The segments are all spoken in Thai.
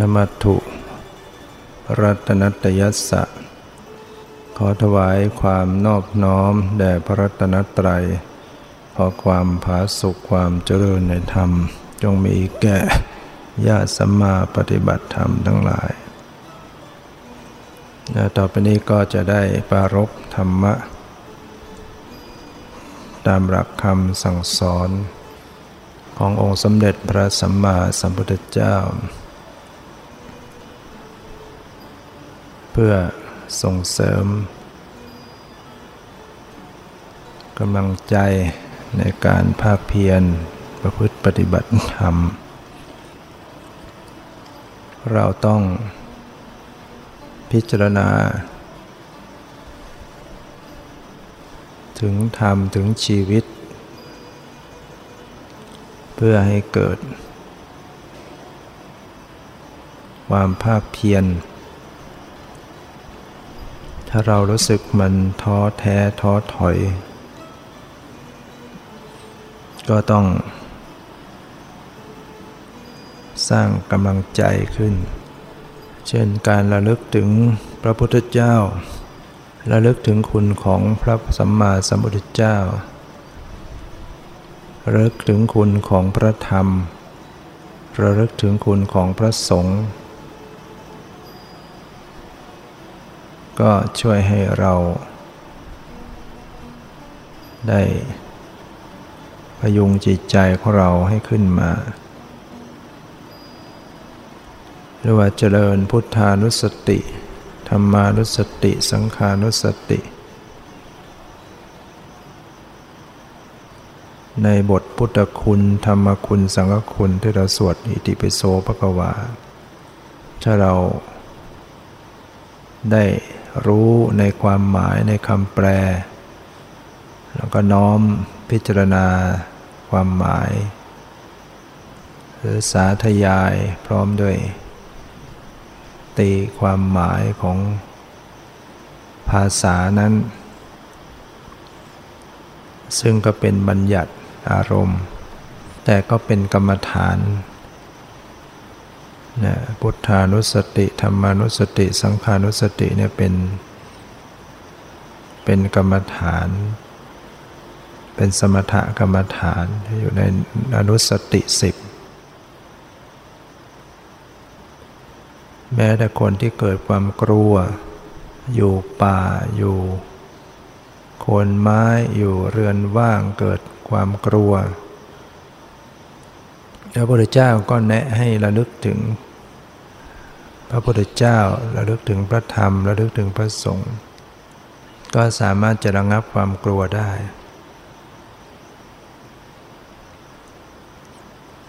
นมัตถุ รัตนัตยัสสะ ขอถวายความนอบน้อม แด่พระรัตนตรัย ขอความผาสุขความเจริญในธรรม จงมีแก่ญาติสัมมาปฏิบัติธรรมทั้งหลาย ต่อไปนี้ก็จะได้ปารบธรรมะ ตามหลักคำสั่งสอนขององค์สมเด็จพระสัมมาสัมพุทธเจ้า พื่อส่งเสริมกำลังใจในการภาคเพียรประพฤติปฏิบัติธรรม เราต้องพิจารณา ถึงธรรมถึงชีวิต เพื่อให้เกิด ความภาคเพียร ถ้าเรารู้สึกมันท้อแท้ท้อถอย ก็ต้อง สร้างกำลังใจขึ้น เช่นการระลึกถึงพระพุทธเจ้า ระลึกถึงคุณของพระสัมมาสัมพุทธเจ้าระลึกถึงคุณของพระธรรม ระลึกถึงคุณของพระสงฆ์ ก็ช่วยให้เราได้พยุงจิตใจของเราให้ขึ้นมา หรือว่าเจริญพุทธานุสติ ธรรมานุสติ สังขานุสติ ในบทพุทธคุณ ธรรมคุณ สังฆคุณที่เราสวดอิติปิโสภควา ถ้าเราได้ รู้ในความหมายในคำแปล แล้วก็น้อมพิจารณาความหมาย หรือสาธยายพร้อมด้วย ตีความหมายของภาษานั้น ซึ่งก็เป็นบัญญัติอารมณ์ แต่ก็เป็นกรรมฐาน นะพุทธานุสติธรรมานุสติ สังขานุสติเนี่ยเป็น เป็นกรรมฐาน เป็นสมถกรรมฐานอยู่ในอนุสติสิบแม้แต่คนที่เกิดความกลัว อยู่ป่าอยู่โคนไม้อยู่เรือนว่างเกิดความกลัว พระพุทธเจ้าก็แนะให้ระลึกถึง พระพุทธเจ้าระลึกถึงพระธรรมระลึกถึงพระสงฆ์ก็สามารถจะระงับความกลัวได้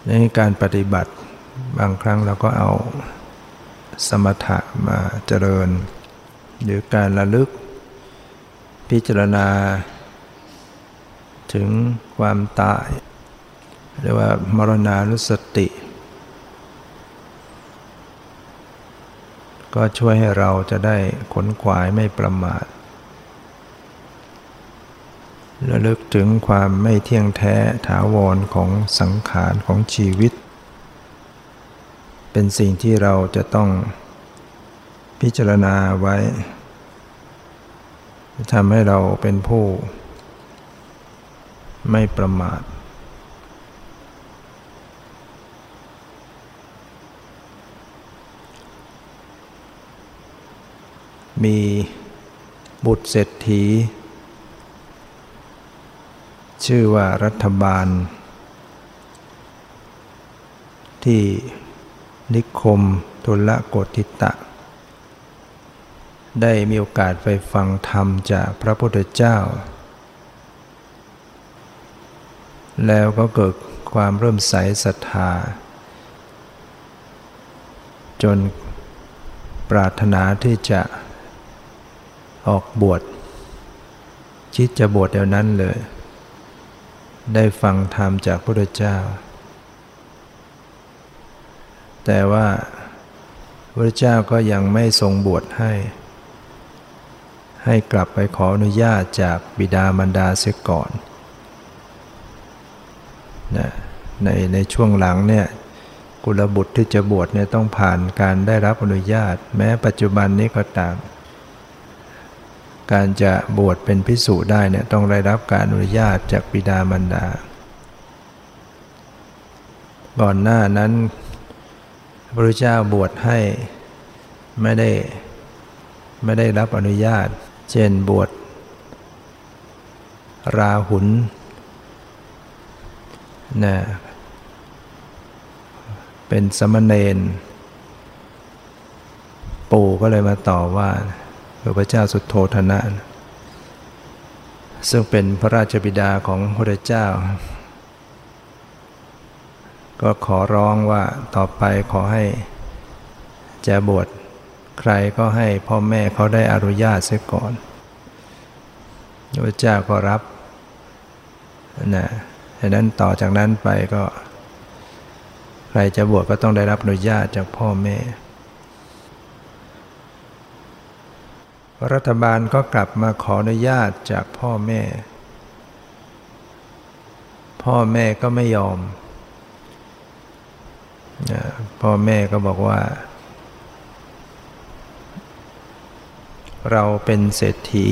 ในการปฏิบัติบางครั้งเราก็เอาสมถะมาเจริญ หรือการระลึก พิจารณา ถึงความตาย เรียกว่ามรณานุสติ ก็ช่วยให้เราจะได้ขนขวายไม่ประมาทระลึกถึงความไม่เที่ยงแท้ถาวรของสังขารของชีวิต เป็นสิ่งที่เราจะต้องพิจารณาไว้ทำให้เราเป็นผู้ ไม่ประมาท มีบุตรเศรษฐี ชื่อว่ารัฐบาล ที่นิคมทุลโกติตะ ได้มีโอกาสไปฟังธรรมจากพระพุทธเจ้า แล้วก็เกิดความเริ่มใสศรัทธา จนปรารถนาที่จะ ออกบวชคิดจะบวชเดี๋ยวนั้นเลย ได้ฟังธรรมจากพระพุทธเจ้า แต่ว่าพระเจ้าก็ยังไม่ทรงบวชให้ ให้กลับไปขออนุญาตจากบิดามารดาเสียก่อนนะในในช่วงหลังเนี่ยกุลบุตรที่จะบวชเนี่ยต้องผ่านการได้รับอนุญาต แม้ปัจจุบันนี้ก็ตาม การจะบวชเป็นพิสุได้เนี่ยต้องได้รับการอนุญาตจากบิดามารดา ก่อนหน้านั้นพระพุทธเจ้าบวชให้ไม่ได้ไม่ได้รับอนุญาต เช่นบวชราหุลนะเป็นสมณเณรปู่ก็เลยมาต่อว่า พระเจ้าสุดโทธนะ ซึ่งเป็นพระราชบิดาของพระเจ้า ก็ขอร้องว่าต่อไปขอให้จะบวชใครก็ให้พ่อแม่เขาได้อนุญาตเสียก่อนพระเจ้าก็รับนะดังนั้นต่อจากนั้นไปก็ ใครจะบวชก็ต้องได้รับอนุญาตจากพ่อแม่ รัฐบาลก็กลับมาขออนุญาตจากพ่อแม่ พ่อแม่ก็ไม่ยอม พ่อแม่ก็บอกว่า เราเป็นเศรษฐี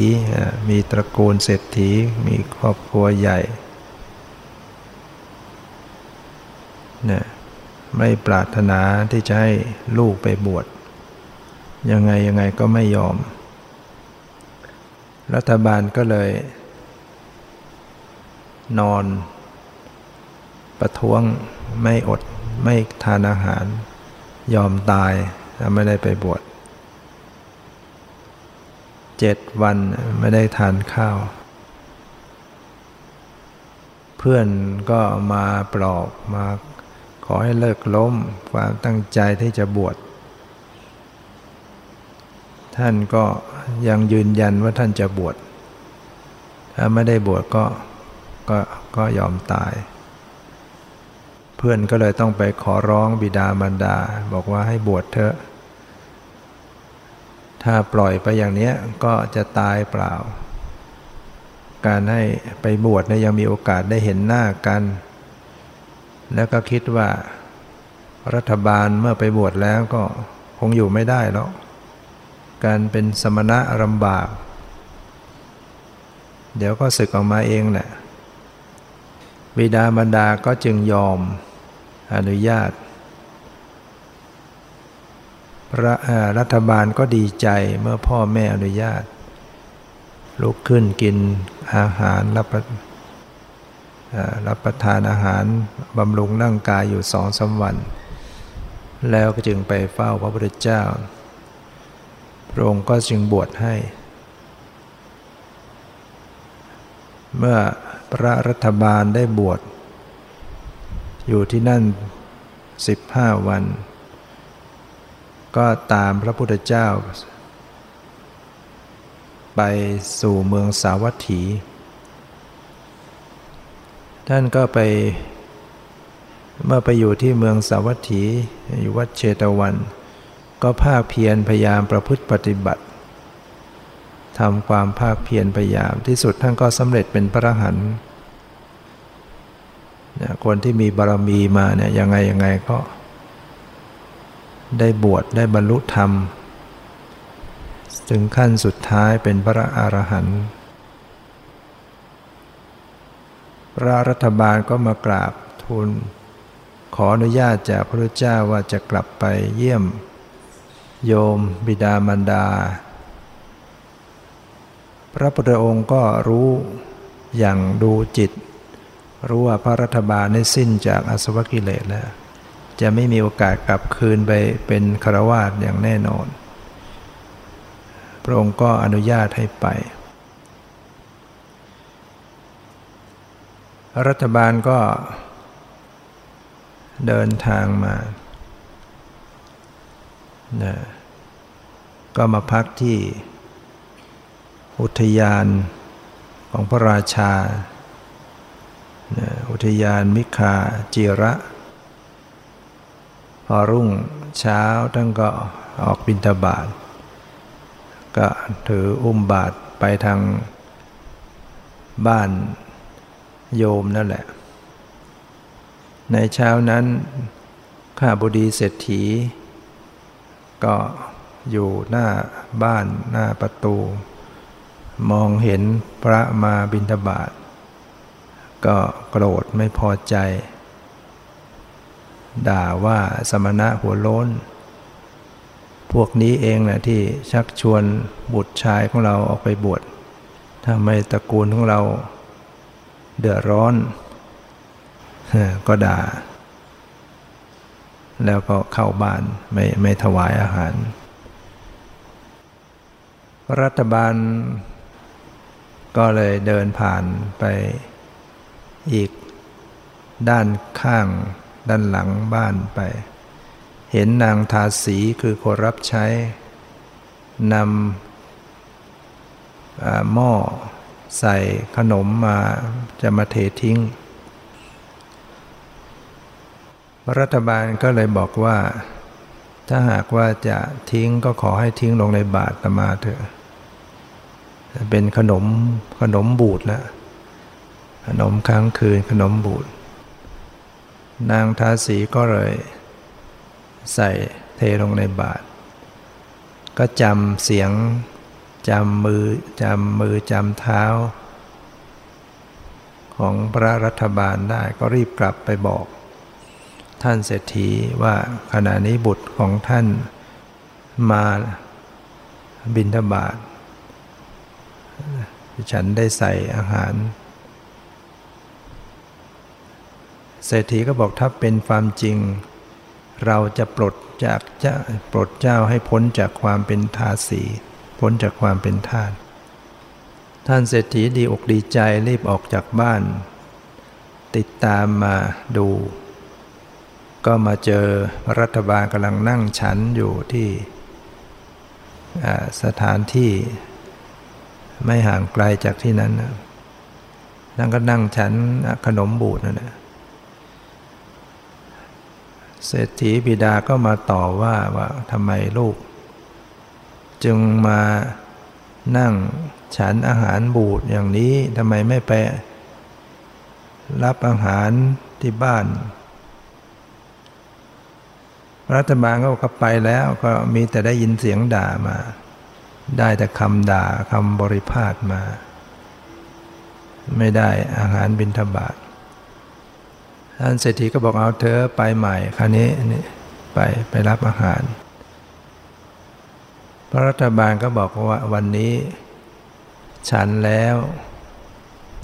มีตระกูลเศรษฐีมีครอบครัวใหญ่นะไม่ปรารถนาที่จะให้ลูกไปบวชยังไงยังไงก็ไม่ยอม รัฐบาลก็เลย นอน ประท้วงไม่อดไม่ทานอาหาร ยอมตายไม่ได้ไปบวชเจ็ดวันไม่ได้ทานข้าว เพื่อนก็มาปลอบมาขอให้เลิกล้มความตั้งใจที่จะบวช ท่านก็ยังยืนยันว่าท่านจะบวช ถ้าไม่ได้บวชก็ก็ก็ยอมตาย เพื่อนก็เลยต้องไปขอร้องบิดามารดา บอกว่าให้บวชเถอะ ถ้าปล่อยไปอย่างนี้ก็จะตายเปล่า การให้ไปบวชเนี่ยยังมีโอกาสได้เห็นหน้ากัน แล้วก็คิดว่ารัฐบาลเมื่อไปบวชแล้วก็คงอยู่ไม่ได้แล้ว การเป็นสมณะลำบาก เดี๋ยวก็ศึกออกมาเองแหละบิดามารดาก็จึงยอมอนุญาตรัฐบาลก็ดีใจเมื่อพ่อแม่อนุญาต ลุกขึ้นกินอาหารรับรับประทานอาหารบำรุงร่างกายอยู่สองสาวัน แล้วก็จึงไปเฝ้าพระพุทธเจ้า พระองค์ก็จึงบวชให้ เมื่อพระรัฐบาลได้บวช อยู่ที่นั่น 15 วัน ก็ตามพระพุทธเจ้า ไปสู่เมืองสาวัตถี ท่านก็ไปเมื่อไปอยู่ที่เมืองสาวัตถีอยู่วัดเชตวัน ก็ภาคเพียรพยายามประพฤติปฏิบัติทำความภาคเพียรพยายามที่สุดท่านก็สำเร็จเป็นพระหันคนที่มีบารมีมาเนี่ยยังไงยังไงก็ ได้บวชได้บรรลุธรรม ถึงขั้นสุดท้ายเป็นพระอรหันต์พระรัฐบาลก็มากราบทูลขออนุญาตจากพระเจ้าว่าจะกลับไปเยี่ยม โยมบิดามารดา พระพุทธองค์ก็รู้อย่างดูจิต รู้ว่าพระรัฐบาลได้สิ้นจากอสวกิเลสแล้ว จะไม่มีโอกาสกลับคืนไปเป็นคารวาสอย่างแน่นอน พระองค์ก็อนุญาตให้ไป รัฐบาลก็เดินทางมา นะก็มาพักที่อุทยานของพระราชา อุทยานมิคาจิระ พอรุ่งเช้าท่านก็ออกบิณฑบาตก็ถืออุ้มบาตรไปทางบ้านโยมนั่นแหละ ในเช้านั้นข้าบดีเศรษฐี ก็อยู่หน้าบ้านหน้าประตู มองเห็นพระมาบิณฑบาตก็โกรธไม่พอใจ ด่าว่าสมณะหัวโล้น พวกนี้เองนะที่ชักชวนบุตรชายของเราออกไปบวชทำไมตระกูลของเราเดือดร้อน ก็ด่า แล้วก็เข้าบ้านไม่ไม่ถวายอาหาร รัฐบาล ก็เลยเดินผ่านไปอีกด้านข้างด้านหลังบ้านไป เห็นนางทาสีคือคนรับใช้นำหม้อใส่ขนมมาจะมาเททิ้ง รัฐบาลก็เลยบอกว่า ถ้าหากว่าจะทิ้งก็ขอให้ทิ้งลงในบาตรมาเถอะเป็นขนมขนมบูดแล้วขนมค้างคืนขนมบูดนางทาสีก็เลย ใส่เทลงในบาตรก็จำเสียงจำมือจำมือจำเท้า ของพระรัฐบาลได้ก็รีบกลับไปบอก ท่านเศรษฐีว่าขณะนี้บุตรของท่านมาบินทบาทฉันได้ใส่อาหาร เศรษฐีก็บอกถ้าเป็นความจริง เราจะปลดจากเจ้าปลดเจ้าให้พ้นจากความเป็นทาสี พ้นจากความเป็นทาสท่านเศรษฐีดีอกดีใจรีบออกจากบ้าน ติดตามมาดู ก็มาเจอรัฐบาลกำลังนั่งฉันอยู่ที่สถานที่ไม่ห่างไกลจากที่นั้นนั่งก็นั่งฉันขนมบูดนั่นแหละเศรษฐีบิดาก็มาต่อว่าว่าทำไมลูก จึงมานั่งฉันอาหารบูดอย่างนี้ทำไมไม่ไปรับอาหารที่บ้าน รัฐบาลก็ก็ไปแล้วก็มีแต่ได้ยินเสียงด่ามา ได้แต่คำด่าคำบริพาทมา ไม่ได้อาหารบิณฑบาตท่านเศรษฐีก็บอกเอาเธอไปใหม่คราวนี้นี่ไปไปรับอาหาร พระรัฐบาลก็บอกว่าวันนี้ ฉันแล้ว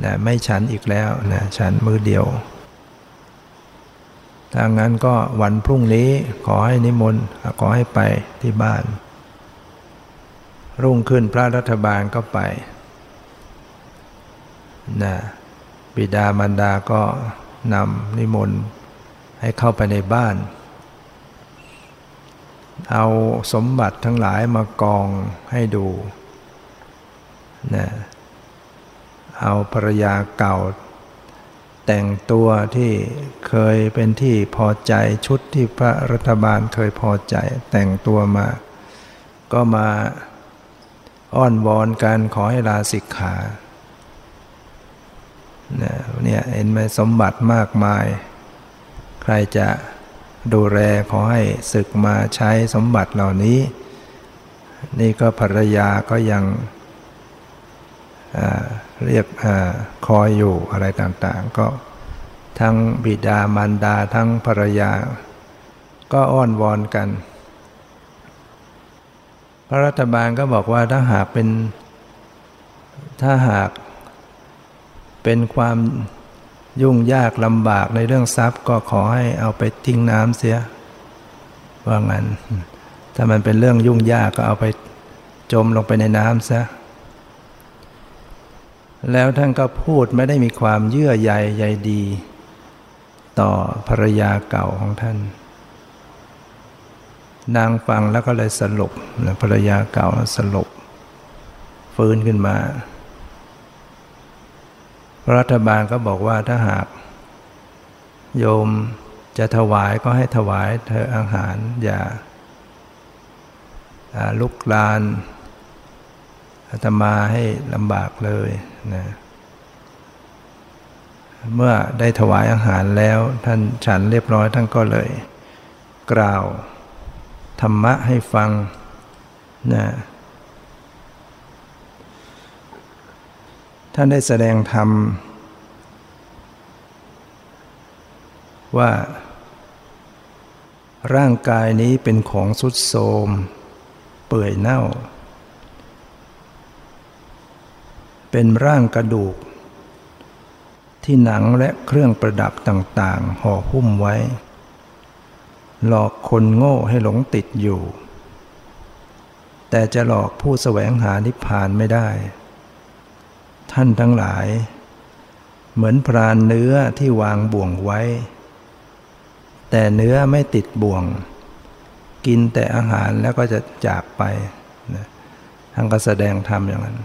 นะไม่ฉันอีกแล้วนะฉันมือเดียว ถ้างั้นก็วันพรุ่งนี้ขอให้นิมนต์ขอให้ไปที่บ้าน รุ่งขึ้นพระรัฐบาลก็ไปนะบิดามารดาก็นำนิมนต์ให้เข้าไปในบ้าน เอาสมบัติทั้งหลายมากองให้ดูนะเอาภรรยาเก่า แต่งตัวที่เคยเป็นที่พอใจชุดที่พระรัฐบาลเคยพอใจ แต่งตัวมา ก็มาอ้อนวอนกันขอให้ลาสิกขาเนี่ยเห็นไหมสมบัติมากมาย ใครจะดูแลขอให้ศึกมาใช้สมบัติเหล่านี้ นี่ก็ภรรยาก็ยัง เรียกอคอยอยู่อะไรต่างๆ ก็ทั้งบิดามารดาทั้งภรรยา ก็อ้อนวอนกัน พระรัฐบาลก็บอกว่าถ้าหากเป็น ถ้าหากเป็นความยุ่งยากลำบากในเรื่องทรัพย์ ก็ขอให้เอาไปทิ้งน้ำเสีย ว่างั้น ถ้ามันเป็นเรื่องยุ่งยากก็เอาไปจมลงไปในน้ำซะ แล้วท่านก็พูดไม่ได้มีความเยื่อใยใยดี ต่อภรรยาเก่าของท่าน นางฟังแล้วก็เลยสลบภรรยาเก่าสลบฟื้นขึ้นมา รัฐบาลก็บอกว่าถ้าหาก โยมจะถวายก็ให้ถวายเธออาหารอย่าลุกลาน อาตมาให้ลำบากเลยนะเมื่อได้ถวายอาหารแล้วท่านฉันเรียบร้อยท่านก็เลย กล่าว ธรรมะให้ฟังนะท่านได้แสดงธรรม ว่า ร่างกายนี้เป็นของสุดโทมเปื่อยเน่า เป็นร่างกระดูก ที่หนังและเครื่องประดับต่างๆห่อหุ้มไว้ หลอกคนโง่ให้หลงติดอยู่ แต่จะหลอกผู้แสวงหานิพพานไม่ได้ ท่านทั้งหลาย เหมือนพรานเนื้อที่วางบ่วงไว้ แต่เนื้อไม่ติดบ่วง กินแต่อาหารแล้วก็จะจากไปท่านก็แสดงธรรมอย่างนั้น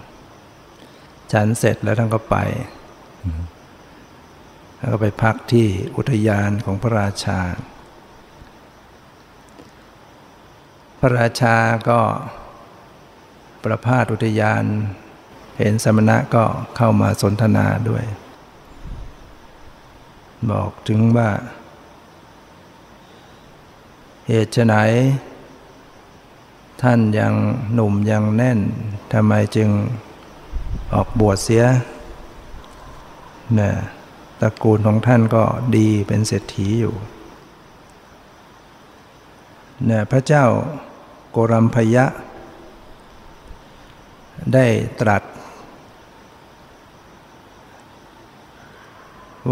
ฉันเสร็จแล้วท่านก็ไปแล้วก็ไปพักที่อุทยานของพระราชา พระราชาก็ประพาสอุทยาน เห็นสมณะก็เข้ามาสนทนาด้วย บอกถึงว่า เหตุไหนท่านยังหนุ่มยังแน่นทำไมจึง ออกบวชเสียเนี่ยตระกูลของท่านก็ดีเป็นเศรษฐีอยู่เนี่ยพระเจ้าโกรัมพยะ ได้ตรัส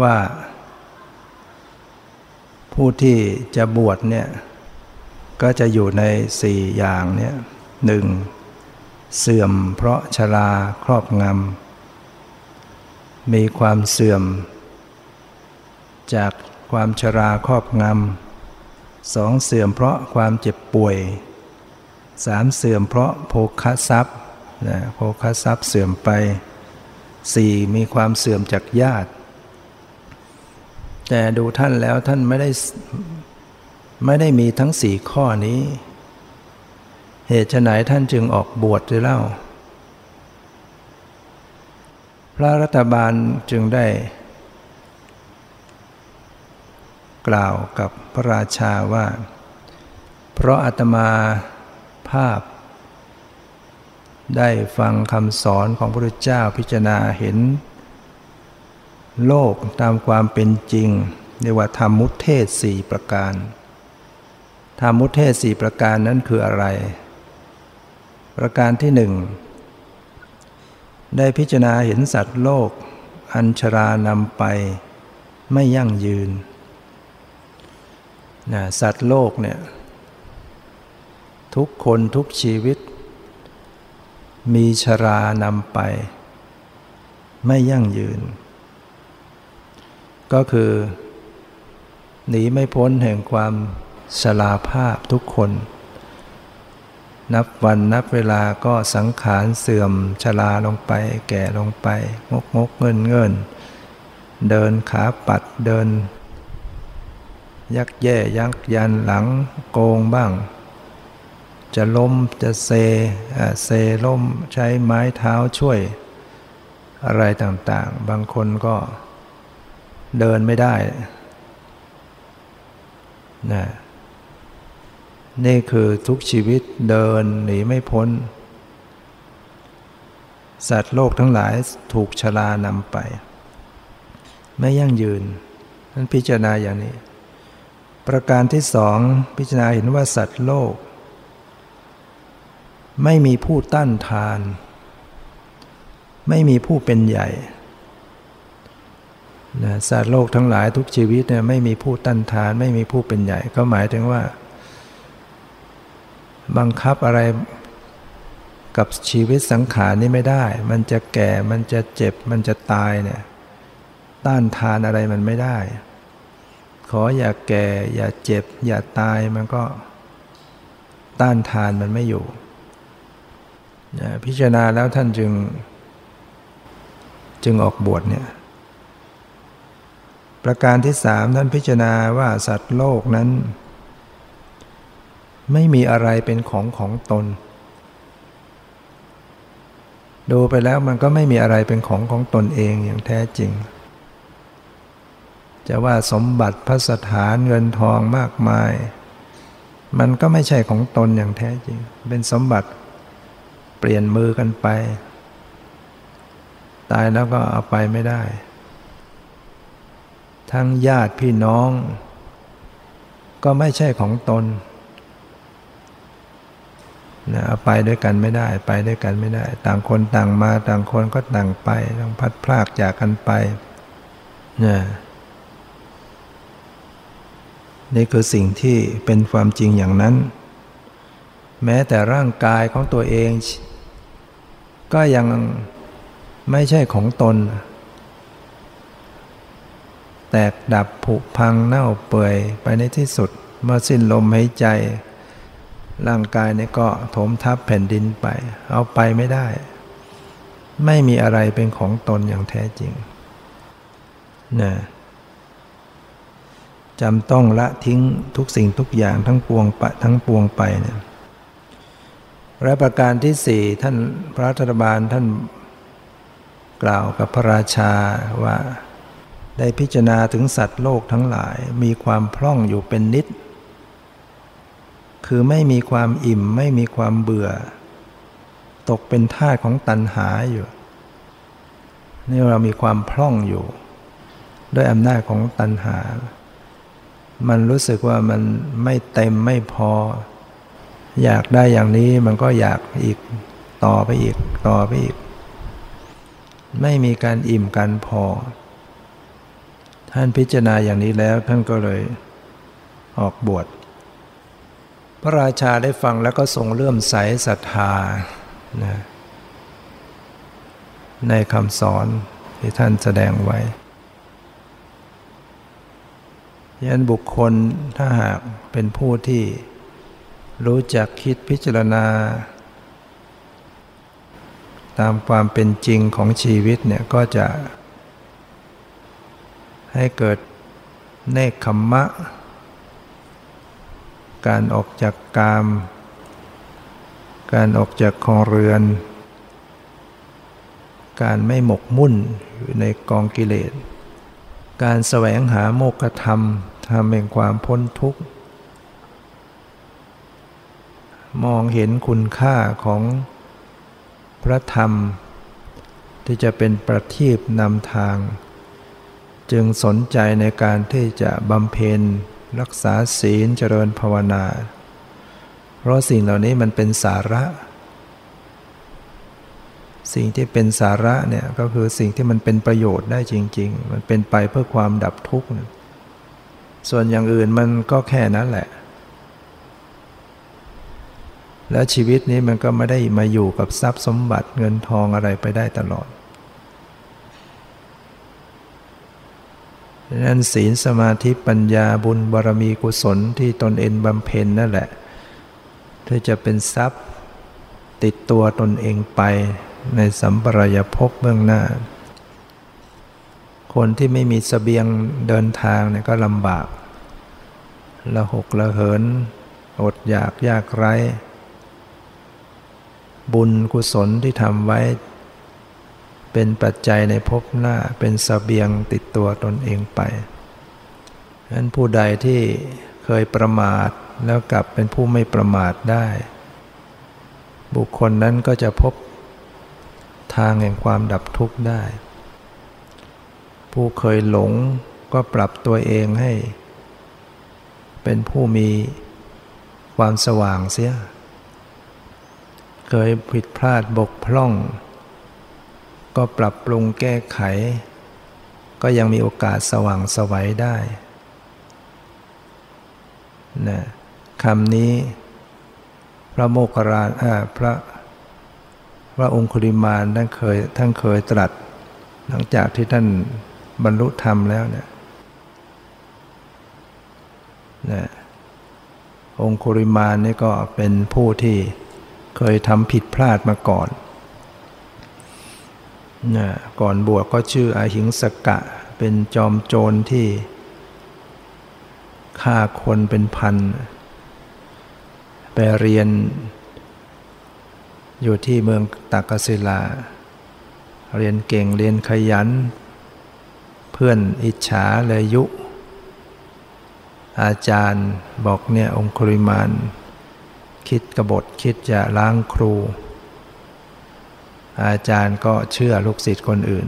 ว่า ผู้ที่จะบวชเนี่ย ก็จะอยู่ในสี่อย่างเนี่ยหนึ่ง เสื่อมเพราะชราครอบงำ มีความเสื่อม จากความชราครอบงำสองเสื่อมเพราะความเจ็บป่วยสามเสื่อมเพราะโภคทรัพย์นะโภคทรัพย์เสื่อมไปสี่มีความเสื่อมจากญาติ แต่ดูท่านแล้วท่านไม่ได้ไม่ได้มีทั้งสี่ข้อนี้ เหตุไหนท่านจึงออกบวชจะเล่า พระรัฐบาลจึงได้ กล่าวกับพระราชาว่า เพราะอาตมาภาพ ได้ฟังคำสอนของพระพุทธเจ้าพิจารณาเห็น โลกตามความเป็นจริงเรียกว่าธรรมมุตเทศสี่ประการธรรมมุตเทศสี่ประการนั้นคืออะไร ประการที่หนึ่งได้พิจารณาเห็นสัตว์โลก อัญชรานำไปไม่ยั่งยืนนะสัตว์โลกเนี่ยทุกคนทุกชีวิต มีชรานำไป ไม่ยั่งยืน ก็คือ หนีไม่พ้นแห่งความชราภาพทุกคน นับวันนับเวลาก็สังขารเสื่อมชราลงไป แก่ลงไป งกงกเงินเงินเดินขาปัดเดิน ยักแย่ยักยันหลังโกงบ้าง จะล้มจะเซเซล้มใช้ไม้เท้าช่วย อะไรต่างๆ บางคนก็เดินไม่ได้นะ นี่คือทุกชีวิตเดินหนีไม่พ้น สัตว์โลกทั้งหลายถูกชรานำไป ไม่ยั่งยืนนั้นพิจารณาอย่างนี้ ประการที่สองพิจารณาเห็นว่าสัตว์โลก ไม่มีผู้ต้านทาน ไม่มีผู้เป็นใหญ่นะสัตว์โลกทั้งหลายทุกชีวิตเนี่ยไม่มีผู้ตันทาน ไม่มีผู้เป็นใหญ่ ก็หมายถึงว่า บังคับอะไรกับชีวิตสังขารนี่ไม่ได้ มันจะแก่ มันจะเจ็บ มันจะตายเนี่ย ต้านทานอะไรมันไม่ได้ ขออย่าแก่ อย่าเจ็บ อย่าตายมันก็ ต้านทานมันไม่อยู่พิจารณาแล้วท่านจึง จึงออกบวชเนี่ย ประการที่สามท่านพิจารณาว่าสัตว์โลกนั้น ไม่มีอะไรเป็นของของตน ดูไปแล้วมันก็ไม่มีอะไรเป็นของของตนเองอย่างแท้จริง จะว่าสมบัติพระสถานเงินทองมากมาย มันก็ไม่ใช่ของตนอย่างแท้จริง เป็นสมบัติเปลี่ยนมือกันไป ตายแล้วก็เอาไปไม่ได้ ทั้งญาติพี่น้อง ก็ไม่ใช่ของตน นะเอาไปด้วยกันไม่ได้ไปด้วยกันไม่ได้ ต่างคนต่างมาต่างคนก็ต่างไปต้องพัดพลากจากกันไปนะนี่คือสิ่งที่เป็นความจริงอย่างนั้น แม้แต่ร่างกายของตัวเอง ก็ยังไม่ใช่ของตน แตกดับผุพังเน่าเปื่อยไปในที่สุด เมื่อสิ้นลมหายใจ ร่างกายนี่ก็ถมทับแผ่นดินไป เอาไปไม่ได้ ไม่มีอะไรเป็นของตนอย่างแท้จริงนะจำต้องละทิ้งทุกสิ่งทุกอย่างทั้งปวงปะทั้งปวงไปเนี่ยและประการที่สี่ท่านพระรัฐบาลท่านกล่าวกับพระราชาว่า ได้พิจารณาถึงสัตว์โลกทั้งหลายมีความพร่องอยู่เป็นนิด คือไม่มีความอิ่มไม่มีความเบื่อ ตกเป็นท่าของตัณหาอยู่ นี่เรามีความพร่องอยู่ ด้วยอำนาจของตัณหา มันรู้สึกว่ามันไม่เต็มไม่พอ อยากได้อย่างนี้มันก็อยากอีกต่อไปอีกต่อไปอีก ไม่มีการอิ่มกันพอ ท่านพิจารณาอย่างนี้แล้วท่านก็เลยออกบวช พระราชาได้ฟังแล้วก็ทรงเลื่อมใสศรัทธานะในคำสอนที่ท่านแสดงไว้ยันบุคคลถ้าหากเป็นผู้ที่รู้จักคิดพิจารณา ตามความเป็นจริงของชีวิตเนี่ยก็จะให้เกิดเนคขมมะ การออกจากกาม การออกจากคองเรือน การไม่หมกมุ่นอยู่ในกองกิเลส การแสวงหาโมกธรรมทำแห่งความพ้นทุกข์ มองเห็นคุณค่าของพระธรรม ที่จะเป็นประทีปนำทาง จึงสนใจในการที่จะบำเพ็ญ รักษาศีลเจริญภาวนา เพราะสิ่งเหล่านี้มันเป็นสาระ สิ่งที่เป็นสาระเนี่ยก็คือสิ่งที่มันเป็นประโยชน์ได้จริง ๆ มันเป็นไปเพื่อความดับทุกข์ ส่วนอย่างอื่นมันก็แค่นั้นแหละ แล้วชีวิตนี้มันก็ไม่ได้มาอยู่กับทรัพย์สมบัติเงินทองอะไรไปได้ตลอดดัง นั้นศีลสมาธิปัญญาบุญบารมีกุศลที่ตนเองบำเพ็ญนั่นแหละที่จะเป็นทรัพย์ติดตัวตนเองไปในสัมปรายภพเบื้องหน้า คนที่ไม่มีสเสบียงเดินทางเนี่ยก็ลำบากละหกละเหิน อดอยากยากไร้ บุญกุศลที่ทำไว้ เป็นปัจจัยในภพหน้าเป็นสเสบียงติดตัวตนเองไปฉะนั้นผู้ใดที่เคยประมาทแล้วกลับเป็นผู้ไม่ประมาทได้ บุคคลนั้นก็จะพบทางแห่งความดับทุกข์ได้ ผู้เคยหลงก็ปรับตัวเองให้ เป็นผู้มีความสว่างเสีย เคยผิดพลาดบกพร่อง ก็ปรับปรุงแก้ไข ก็ยังมีโอกาสสว่างสวัยได้นะคำนี้ พระโมคคารานพระว่าองคุริมานท่านเคยท่านเคยตรัส หลังจากที่ท่านบรรลุธรรมแล้วเนี่ยนะองคุริมานนี่ก็เป็นผู้ที่เคยทำผิดพลาดมาก่อน ก่อนบวชก็ชื่ออาหิงสกะ เป็นจอมโจรที่ฆ่าคนเป็นพัน ไปเรียน อยู่ที่เมืองตากศิลา เรียนเก่งเรียนขยัน เพื่อนอิจฉาเลยยุ อาจารย์บอกเนี่ยองคุริมาน คิดกบฏคิดจะล้างครู อาจารย์ก็เชื่อลูกศิษย์คนอื่น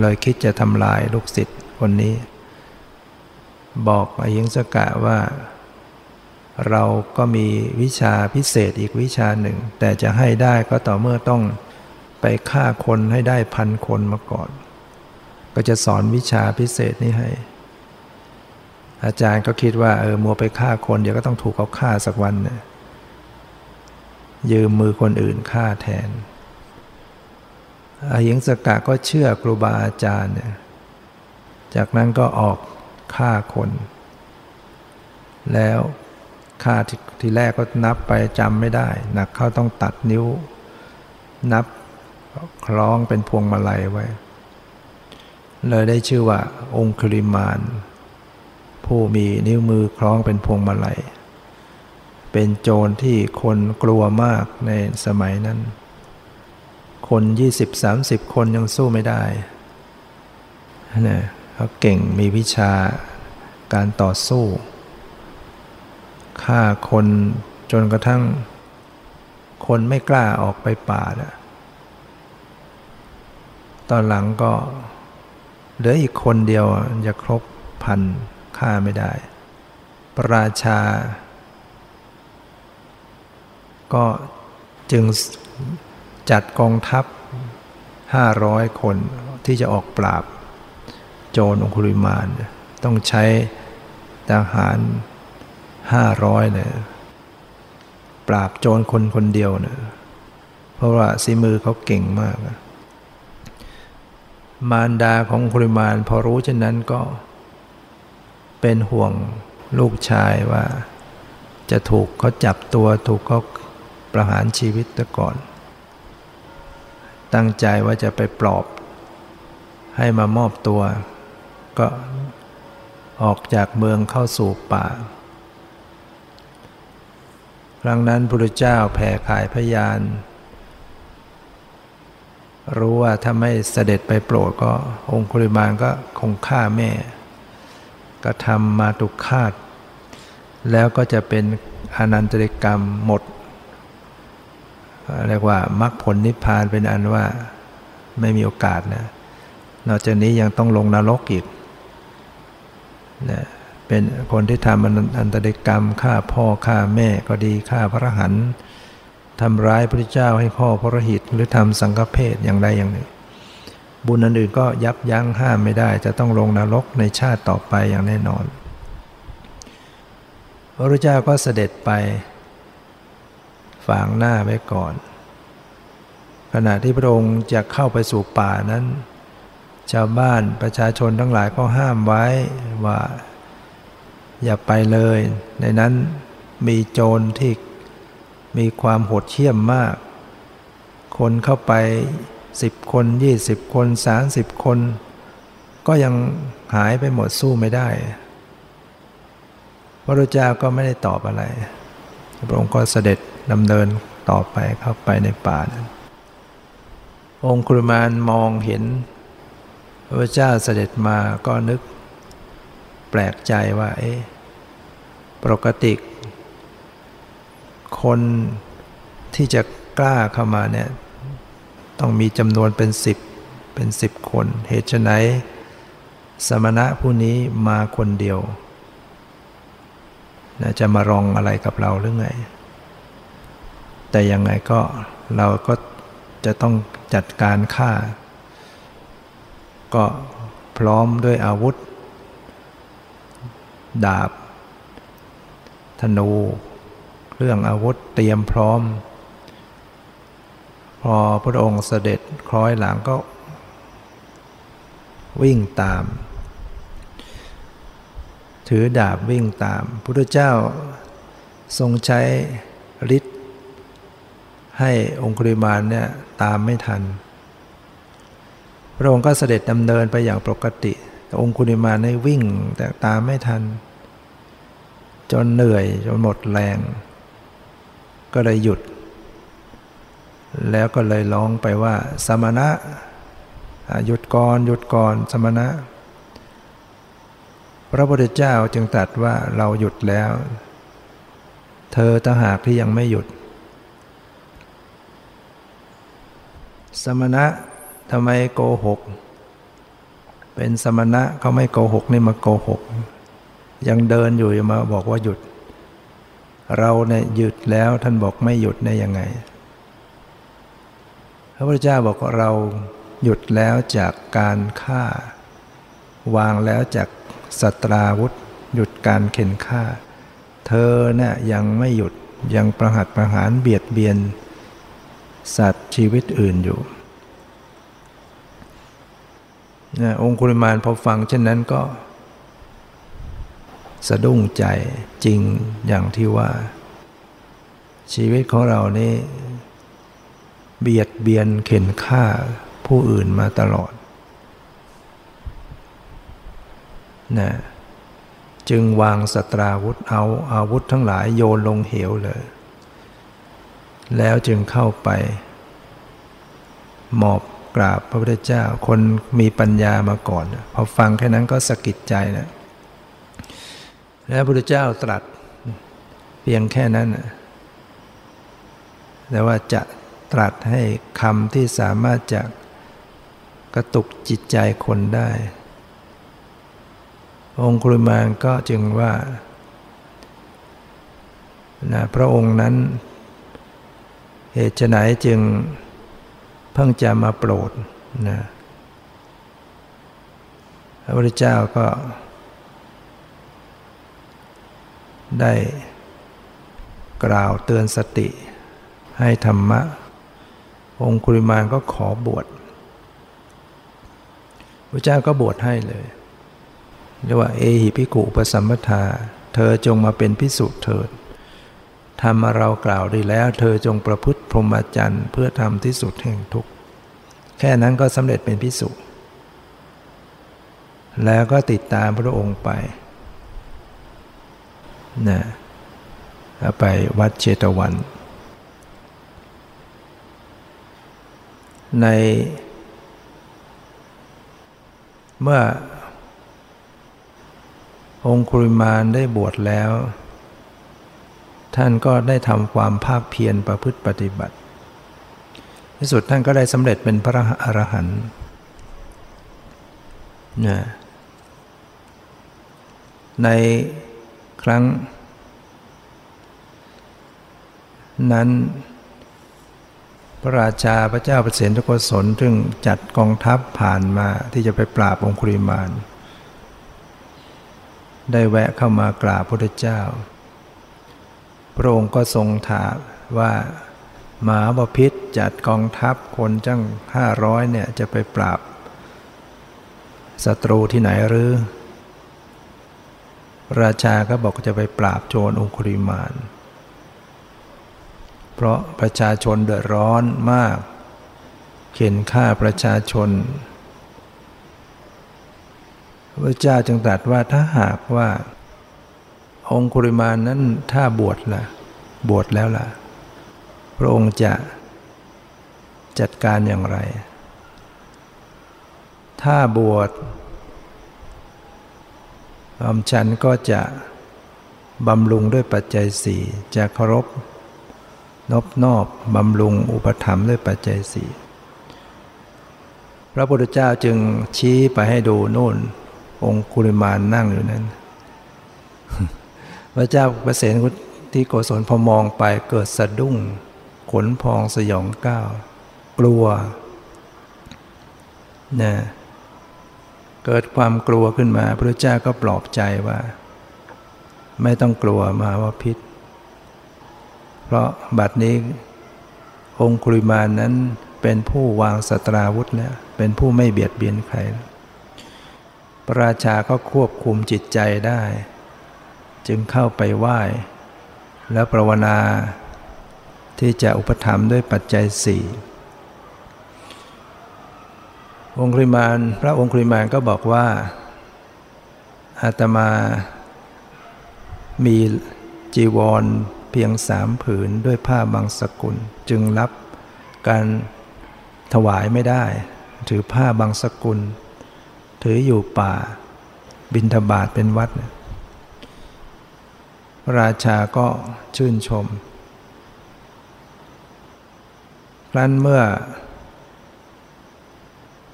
เลยคิดจะทำลายลูกศิษย์คนนี้ บอกอยิงสกะว่า เราก็มีวิชาพิเศษอีกวิชาหนึ่ง แต่จะให้ได้ก็ต่อเมื่อต้องไปฆ่าคนให้ได้พันคนมาก่อน ก็จะสอนวิชาพิเศษนี้ให้ อาจารย์ก็คิดว่าเออมัวไปฆ่าคนเดี๋ยวก็ต้องถูกเขาฆ่าสักวันเนี่ยยืมมือคนอื่นฆ่าแทน อาหิงสกะก็เชื่อครูบาอาจารย์เนี่ยจากนั้นก็ออกฆ่าคน แล้วฆ่าททีแรกก็นับไปจำไม่ได้หนักเขาต้องตัดนิ้ว นับคล้องเป็นพวงมาลัยไว้ เลยได้ชื่อว่า องคุริมาน ผู้มีนิ้วมือคล้องเป็นพวงมาลัย เป็นโจรที่คนกลัวมากในสมัยนั้น คน20-30คนยังสู้ไม่ได้นี่เขาเก่งมีวิชาการต่อสู้ฆ่าคนจนกระทั่ง คนไม่กล้าออกไปป่านะตอนหลังก็เหลืออีกคนเดียวจะครบพันฆ่าไม่ได้ประราชา ก็จึง จัดกองทัพห้าร้อยคนที่จะออกปราบ โจรองคุริมาน ต้องใช้ทหารห้าร้อยเนี่ยปราบโจรคนคนเดียวเนี่ยเพราะว่าสีมือเขาเก่งมาก มารดาของคุริมานพอรู้เช่นนั้นก็เป็นห่วงลูกชายว่า จะถูกเขาจับตัวถูกเขาประหารชีวิตซะก่อน ตั้งใจว่าจะไปปลอบ ให้มามอบตัว ก็ออกจากเมืองเข้าสู่ป่า ครั้งนั้นพระเจ้าแผ่ขายพยาน รู้ว่าถ้าไม่เสด็จไปโปรดก็องคุริมานก็คงฆ่าแม่ กระทำมาตุคาตแล้วก็จะเป็นอนันตริกรรมหมด เรียกว่ามรรคผลนิพพานเป็นอันว่าไม่มีโอกาสนะนอกจากนี้ยังต้องลงนรกอีกนะเป็นคนที่ทำอันตริกรรมฆ่าพ่อฆ่าแม่ก็ดีฆ่าพระหันทำร้ายพระเจ้าให้พ่อพระหิตหรือทำสังฆเพศอย่างใดอย่างหนึ่ง บุญอันอื่นก็ยับยั้งห้ามไม่ได้ จะต้องลงนรกในชาติต่อไปอย่างแน่นอน พระเจ้าก็เสด็จไป ฝางหน้าไว้ก่อน ขณะที่พระองค์จะเข้าไปสู่ป่านั้น ชาวบ้านประชาชนทั้งหลายก็ห้ามไว้ว่า อย่าไปเลย ในนั้นมีโจรที่มีความโหดเหี้ยมมาก คนเข้าไปสิบคนยี่สิบคนสามสิบคน ก็ยังหายไปหมดสู้ไม่ได้ พระรูเจ้าก็ไม่ได้ตอบอะไร พระองค์ก็เสด็จดำเนินต่อไปเข้าไปในป่านั้น องคุริมานมองเห็น พระเจ้าเสด็จมาก็นึกแปลกใจว่า เอ๊ะปกติ คนที่จะกล้าเข้ามาเนี่ย ต้องมีจำนวนเป็นสิบเป็นสิบคน เหตุไฉนสมณะผู้นี้มาคนเดียว จะมารองอะไรกับเราหรือไง แต่ยังไงก็เราก็จะต้องจัดการฆ่า ก็พร้อมด้วยอาวุธ ดาบ ธนู เครื่องอาวุธเตรียมพร้อม พอพระองค์เสด็จคล้อยหลังก็ วิ่งตาม ถือดาบวิ่งตามพุทธเจ้าทรงใช้ฤทธิ์ให้องคุริมานเนี่ยตามไม่ทัน พระองค์ก็เสด็จดำเนินไปอย่างปกติ แต่องคุริมานได้วิ่งแต่ตามไม่ทัน จนเหนื่อยจนหมดแรง ก็เลยหยุด แล้วก็เลยร้องไปว่า สมณะหยุดก่อนหยุดก่อนสมณะ พระพุทธเจ้าจึงตรัสว่าเราหยุดแล้ว เธอต่างหากที่ยังไม่หยุด สมณะทำไมโกหก เป็นสมณะเขาไม่โกหกนี่มาโกหก ยังเดินอยู่มาบอกว่าหยุด เราเนี่ยหยุดแล้วท่านบอกไม่หยุดได้ยังไง พระพุทธเจ้าบอกว่าเราหยุดแล้วจากการฆ่า วางแล้วจาก สัตราวุธ หยุดการเข็นฆ่า เธอเนะ่ยยังไม่หยุดยังประหัตประหารเบียดเบียน สัตว์ชีวิตอื่นอยู่นะองคุลิมานพอฟังเช่นนั้นก็ สะดุ้งใจจริงอย่างที่ว่า ชีวิตของเรานี่ เบียดเบียนเข็นฆ่าผู้อื่นมาตลอด นะจึงวางสตราวุธเอาอาวุธทั้งหลายโยนลงเหวเลย แล้วจึงเข้าไป หมอบกราบพระพุทธเจ้า คนมีปัญญามาก่อน พอฟังแค่นั้นก็สะกิดใจนะแล้วพระพุทธเจ้าตรัสเพียงแค่นั้นแต่ว่าจะตรัสให้คำที่สามารถจะกระตุกจิตใจคนได้ องคุลิมานก็จึงว่านะพระองค์นั้น เหตุไหนจึงเพิ่งจะมาโปรดนะพระพุทธเจ้าก็ ได้กล่าวเตือนสติ ให้ธรรมะ องคุลิมานก็ขอบวชพระเจ้าก็บวชให้เลย เรียกว่าเอหิพิกุปสัมปทา เธอจงมาเป็นพิสุเถิดทำมาเรากล่าวดีแล้ว เธอจงประพฤติพรหมจรรย์เพื่อทำที่สุดแห่งทุกข์แค่นั้นก็สำเร็จเป็นพิสุแล้วก็ติดตามพระองค์ไปนะไปวัดเชตวัน ในเมื่อ องคุริมานได้บวชแล้ว ท่านก็ได้ทำความภาคเพียรประพฤติปฏิบัติ ที่สุดท่านก็ได้สำเร็จเป็นพระอรหันต์นะในครั้ง นั้น พระราชาพระเจ้าประเสนทโกศลซึ่งจัดกองทัพผ่านมาที่จะไปปราบองคุริมาน ได้แวะเข้ามากราบพระพุทธเจ้า พระองค์ก็ทรงถามว่าหมาบพิษจัดกองทัพคนจังห้าร้อยเนี่ยจะไปปราบศัตรูที่ไหนหรือ ราชาก็บอกจะไปปราบโจรองคุริมานเพราะประชาชนเดือดร้อนมาก เข็นฆ่าประชาชน พระเจ้าจึงตรัสว่าถ้าหากว่า องคุริมานนั้นถ้าบวชละ่ะ บวชแล้วล่ะ พระองค์จะจัดการอย่างไร ถ้าบวชอมฉันก็จะบำรุงด้วยปัจจัยสี่จะเคารพนบนอบบำรุงอุปถัมภ์ด้วยปัจจัยสี่พระพุทธเจ้าจึงชี้ไปให้ดูโน่น องคุลิมานนั่งอยู่นั้น พระเจ้าประเสนที่โกศลพอมองไปเกิดสะดุ้ง ขนพองสยองก้าวกลัวนะเกิดความกลัวขึ้นมาพระเจ้าก็ปลอบใจว่า ไม่ต้องกลัวมาว่าพิษ เพราะบัดนี้ องคุริมานนั้นเป็นผู้วางสตราวุธแล้ว เป็นผู้ไม่เบียดเบียนใครพระ ราชาก็ควบคุมจิตใจได้ จึงเข้าไปไหว้ แล้วปรวนา ที่จะอุปถัมภ์ด้วยปัจจัยสี่องคุริมานพระองคุริมานก็บอกว่า อาตมา มีจีวรเพียงสามผืนด้วยผ้าบางสกุล จึงรับการถวายไม่ได้ ถือผ้าบางสกุล ถืออยู่ป่า บินทบาทเป็นวัดพระราชาก็ชื่นชมครั้นเมื่อ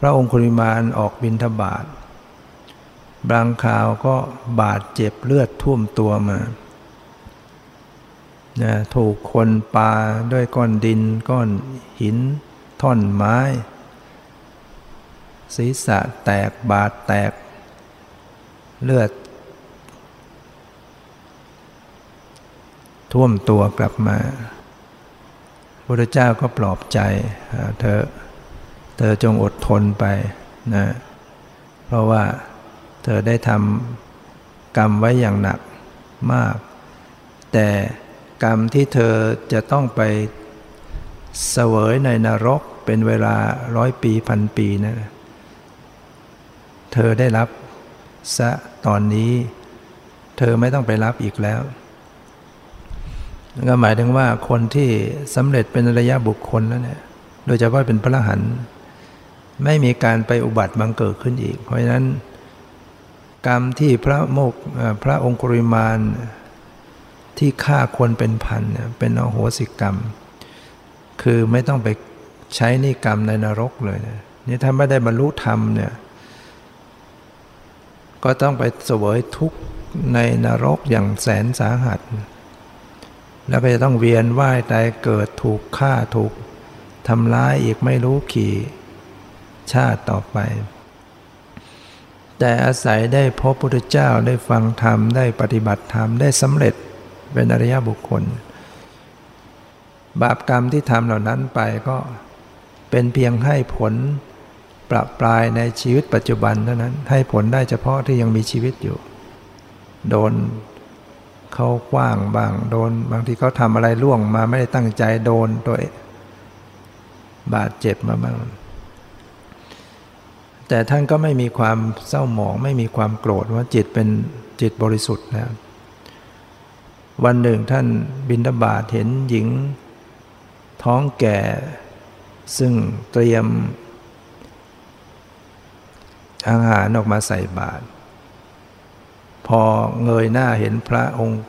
พระองคุริมานออกบินทบาทบางคราวก็บาดเจ็บเลือดท่วมตัวมานะถูกคนปาด้วยก้อนดินก้อนหิน ท่อนไม้ ศีรษะแตกบาดแตก เลือด ท่วมตัวกลับมาพระเจ้าก็ปลอบใจเธอ เธอจงอดทนไปนะเพราะว่าเธอได้ทำกรรมไว้อย่างหนักมาก แต่กรรมที่เธอจะต้องไปเสวยในนรกเป็นเวลาร้อยปีพันปีนะ เธอได้รับซะตอนนี้ เธอไม่ต้องไปรับอีกแล้วก็หมายถึงว่าคนที่สำเร็จเป็นระยะบุคคลแล้วเนี่ยโดยเฉพาะเป็นพระหันไม่มีการไปอุบัติบังเกิดขึ้นอีก เพราะฉะนั้น กรรมที่พระโมกพระองคุริมานที่ฆ่าคนเป็นพันเป็นอโหสิกรรม คือไม่ต้องไปใช้นิกรรมในนรกเลยนะนี่ถ้าไม่ได้บรรลุธรรมเนี่ย ก็ต้องไปเสวยทุกข์ในนรกอย่างแสนสาหัส แล้วก็จะต้องเวียนว่ายตายเกิดถูกฆ่าถูกทำร้ายอีกไม่รู้ขี่ชาติต่อไป แต่อาศัยได้พบพุทธเจ้าได้ฟังธรรมได้ปฏิบัติธรรมได้สำเร็จเป็นอริยบุคคล บาปกรรมที่ทำเหล่านั้นไปก็เป็นเพียงให้ผล ประปรายในชีวิตปัจจุบันเท่านั้น ให้ผลได้เฉพาะที่ยังมีชีวิตอยู่ โดนเขากว้างบางโดน บางทีเขาทำอะไรล่วงมาไม่ได้ตั้งใจโดนตัวบาดเจ็บมาบ้างแต่ท่านก็ไม่มีความเศร้าหมอง ไม่มีความโกรธว่าจิตเป็นจิตบริสุทธิ์แล้ววันหนึ่งท่านบินทบาทเห็นหญิง ท้องแก่ ซึ่งเตรียม อาหารออกมาใส่บาตรพอเงยหน้าเห็นพระองค์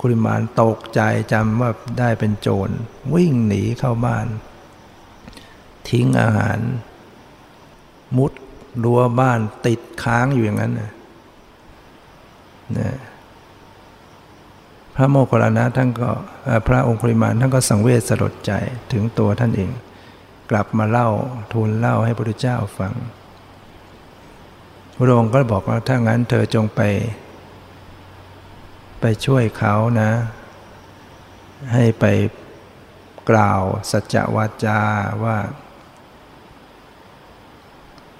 คุริมานตกใจจำว่าได้เป็นโจร วิ่งหนีเข้าบ้าน ทิ้งอาหาร มุดรั้วบ้านติดค้างอยู่อย่างนั้นนะพระโมคคัลลานะท่านก็พระองค์ปริมาณท่านก็สังเวชสลดใจถึงตัวท่านเอง กลับมาเล่าทูลเล่าให้พระพุทธเจ้าฟัง พระองค์ก็บอกว่าถ้างั้นเธอจงไป ไปช่วยเขานะ ให้ไปกล่าวสัจจวาจาว่า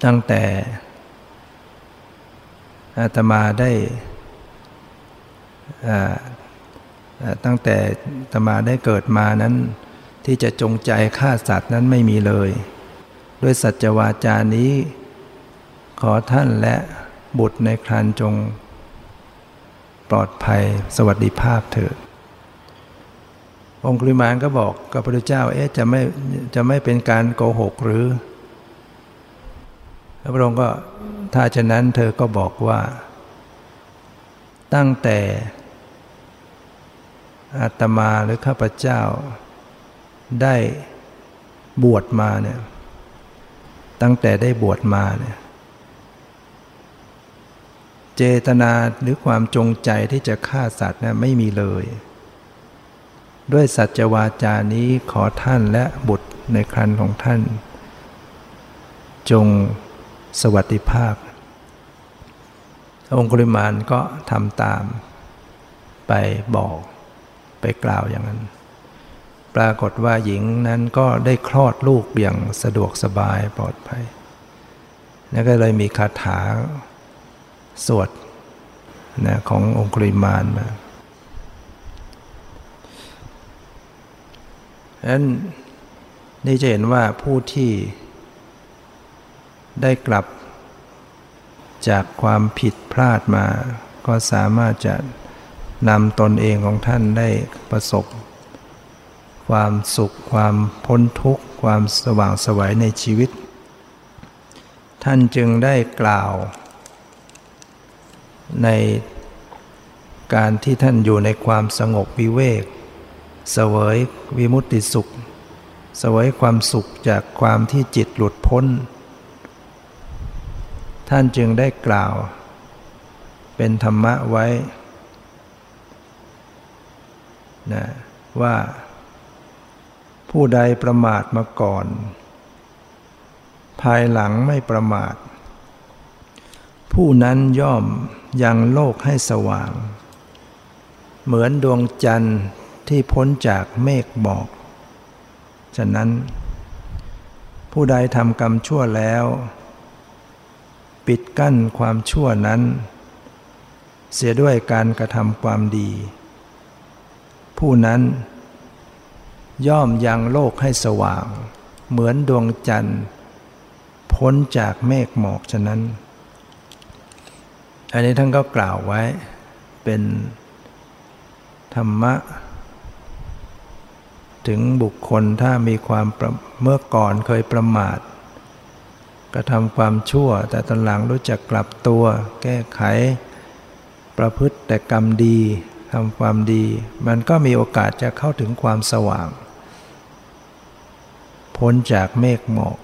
ตั้งแต่อาตมาได้ตั้งแต่ตมาได้เกิดมานั้น ที่จะจงใจฆ่าสัตว์นั้นไม่มีเลย ด้วยสัจวาจานี้ ขอท่านและบุตรในครันจง ปลอดภัยสวัสดิภาพเถิดองค์ริมานก็บอกกับพระพุทธเจ้า เอ๊ะจะไม่จะไม่เป็นการโกหกหรือพระองค์ก็ถ้าฉะนั้นเธอก็บอกว่า ตั้งแต่อาตมาหรือข้าพเจ้า ได้บวชมาเนี่ยตั้งแต่ได้บวชมาเนี่ย เจตนาหรือความจงใจที่จะฆ่าสัตว์นี่ไม่มีเลย ด้วยสัจวาจานี้ขอท่านและบุตรในครันของท่าน จงสวัสดิภาพ องคุลิมานก็ทำตาม ไปบอกไปกล่าวอย่างนั้น ปรากฏว่าหญิงนั้นก็ได้คลอดลูกอย่างสะดวกสบายปลอดภัย แล้วก็เลยมีคาถา สวดนะขององคุริมานมาดังนั้นนี่จะเห็นว่าผู้ที่ได้กลับจากความผิดพลาดมา ก็สามารถจะนำตนเองของท่านได้ประสบ ความสุขความพ้นทุกข์ ความสว่างสวัยในชีวิต ท่านจึงได้กล่าว ในการที่ท่านอยู่ในความสงบวิเวกเสวยวิมุตติสุขเสวยความสุขจากความที่จิตหลุดพ้น ท่านจึงได้กล่าว เป็นธรรมะไว้นะว่าผู้ใดประมาทมาก่อน ภายหลังไม่ประมาท ผู้นั้นย่อม ยังโลกให้สว่าง เหมือนดวงจันทร์ที่พ้นจากเมฆหมอก ฉะนั้น ผู้ใดทำกรรมชั่วแล้ว ปิดกั้นความชั่วนั้น เสียด้วยการกระทำความดี ผู้นั้น ย่อมยังโลกให้สว่าง เหมือนดวงจันทร์ พ้นจากเมฆหมอกฉะนั้น อันนี้ท่านก็กล่าวไว้เป็นธรรมะ ถึงบุคคลถ้ามีความเมื่อก่อนเคยประมาทกระทำความชั่ว แต่ตอนหลังรู้จักกลับตัว แก้ไข ประพฤติแต่กรรมดีทำความดี มันก็มีโอกาสจะเข้าถึงความสว่าง พ้นจากเมฆหมอก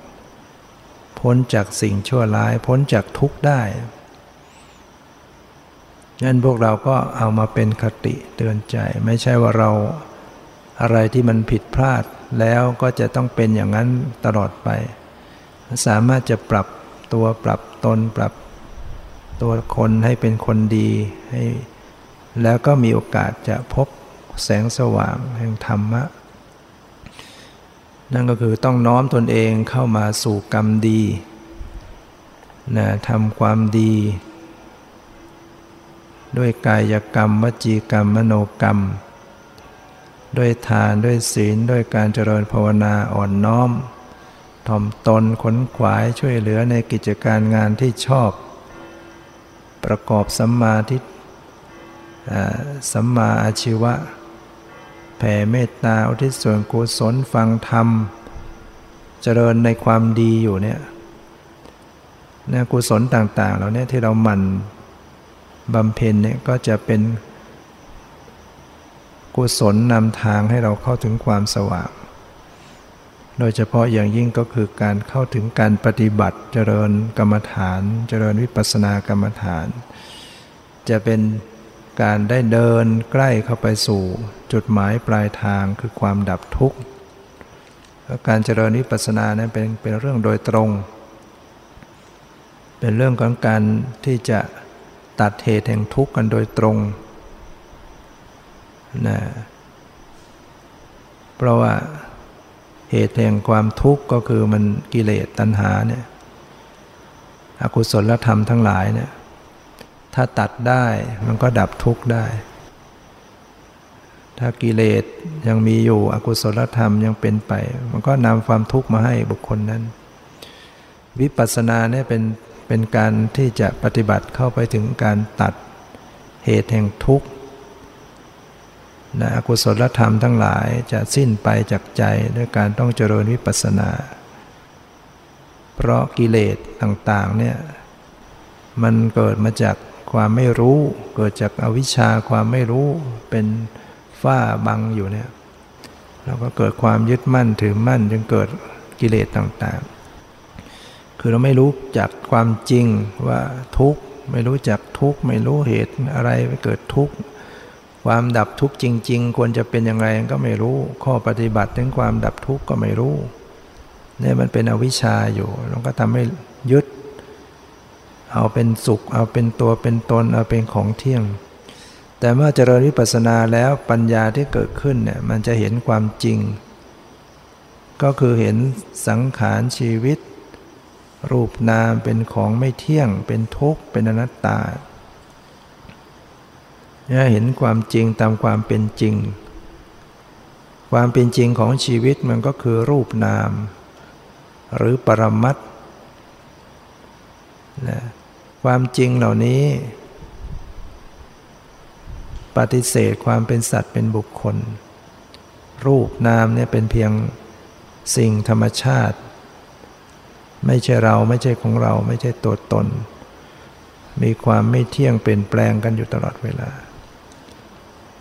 พ้นจากสิ่งชั่วร้าย พ้นจากทุกข์ได้ นั้นพวกเราก็เอามาเป็นคติเตือนใจ ไม่ใช่ว่าเราอะไรที่มันผิดพลาดแล้วก็จะต้องเป็นอย่างนั้นตลอดไป สามารถจะปรับตัวปรับตนปรับตัวคนให้เป็นคนดีให้ แล้วก็มีโอกาสจะพบแสงสว่างแห่งธรรมะ นั่นก็คือต้องน้อมตนเองเข้ามาสู่กรรมดีนะทำความดี ด้วยกายกรรม วจีกรรม มโนกรรม ด้วยทานด้วยศีลด้วยการเจริญภาวนาอ่อนน้อมถ่อมตนขนขวายช่วยเหลือในกิจการงานที่ชอบ ประกอบสัมมาทิฏสัมมาอาชีวะ แผ่เมตตาอุทิศส่วนกุศลฟังธรรม เจริญในความดีอยู่เนี่ยเนี่ยกุศลต่างๆเหล่านี้ที่เราหมั่น บำเพ็ญเนี่ยก็จะเป็นกุศลนำทางให้เราเข้าถึงความสว่าง โดยเฉพาะอย่างยิ่งก็คือการเข้าถึงการปฏิบัติเจริญกรรมฐาน เจริญวิปัสสนากรรมฐาน จะเป็นการได้เดินใกล้เข้าไปสู่จุดหมายปลายทางคือความดับทุกข์การเจริญวิปัสสนานั้นเป็นเป็นเรื่องโดยตรง เป็นเรื่องของการที่จะ ตัดเหตุแห่งทุกข์กันโดยตรงนะเพราะว่าเหตุแห่งความทุกข์ก็คือมันกิเลสตัณหาเนี่ยอกุศลธรรมทั้งหลายเนี่ยถ้าตัดได้มันก็ดับทุกข์ได้ ถ้ากิเลสยังมีอยู่อกุศลธรรมยังเป็นไป มันก็นำความทุกข์มาให้บุคคลนั้น วิปัสสนาเนี่ยเป็น เป็นการที่จะปฏิบัติเข้าไปถึงการตัดเหตุแห่งทุกข์นะอกุศลธรรมทั้งหลายจะสิ้นไปจากใจด้วยการต้องเจริญวิปัสสนา เพราะกิเลสต่างๆเนี่ยมันเกิดมาจากความไม่รู้ เกิดจากอวิชชาความไม่รู้เป็นฝ้าบังอยู่เนี่ยแล้วก็เกิดความยึดมั่นถือมั่นจึงเกิดกิเลสต่าง คือเราไม่รู้จักความจริงว่าทุกข์ไม่รู้จักทุกข์ไม่รู้เหตุอะไรไปเกิดทุกข์ความดับทุกข์จริง ๆ ควรจะเป็นอย่างไรก็ไม่รู้ ข้อปฏิบัติถึงความดับทุกข์ก็ไม่รู้เนี่ยมันเป็นอวิชชาอยู่แล้วก็ทำให้ยึด เอาเป็นสุข เอาเป็นตัวเป็นตน เอาเป็นของเที่ยง แต่เมื่อเจริญวิปัสสนาแล้วปัญญาที่เกิดขึ้นเนี่ยมันจะเห็นความจริง ก็คือเห็นสังขารชีวิต รูปนามเป็นของไม่เที่ยง เป็นทุกข์ เป็นอนัตตาเห็นความจริงตามความเป็นจริง ความเป็นจริงของชีวิตมันก็คือรูปนาม หรือปรมัตนะความจริงเหล่านี้ ปฏิเสธความเป็นสัตว์เป็นบุคคล รูปนามเนี่ยเป็นเพียงสิ่งธรรมชาติ ไม่ใช่เราไม่ใช่ของเราไม่ใช่ตัวตน มีความไม่เที่ยงเปลี่ยนแปลงกันอยู่ตลอดเวลา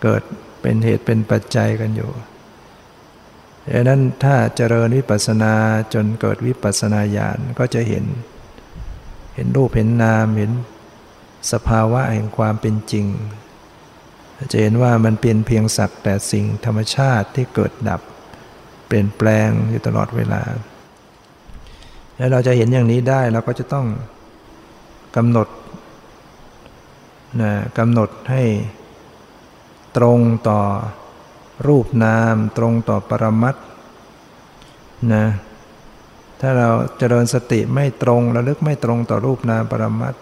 เกิดเป็นเหตุเป็นปัจจัยกันอยู่ดังนั้นถ้าเจริญวิปัสสนาจนเกิดวิปัสสนาญาณก็จะเห็น เห็นรูปเห็นนามเห็นสภาวะแห่งความเป็นจริง จะเห็นว่ามันเป็นเพียงสักแต่สิ่งธรรมชาติที่เกิดดับ เปลี่ยนแปลงอยู่ตลอดเวลา แล้วเราจะเห็นอย่างนี้ได้เราก็จะต้องกำหนดนะกำหนดให้ตรงต่อรูปนาม ตรงต่อปรมัตนะถ้าเราเจริญสติไม่ตรงระลึกไม่ตรงต่อรูปนามปรมัต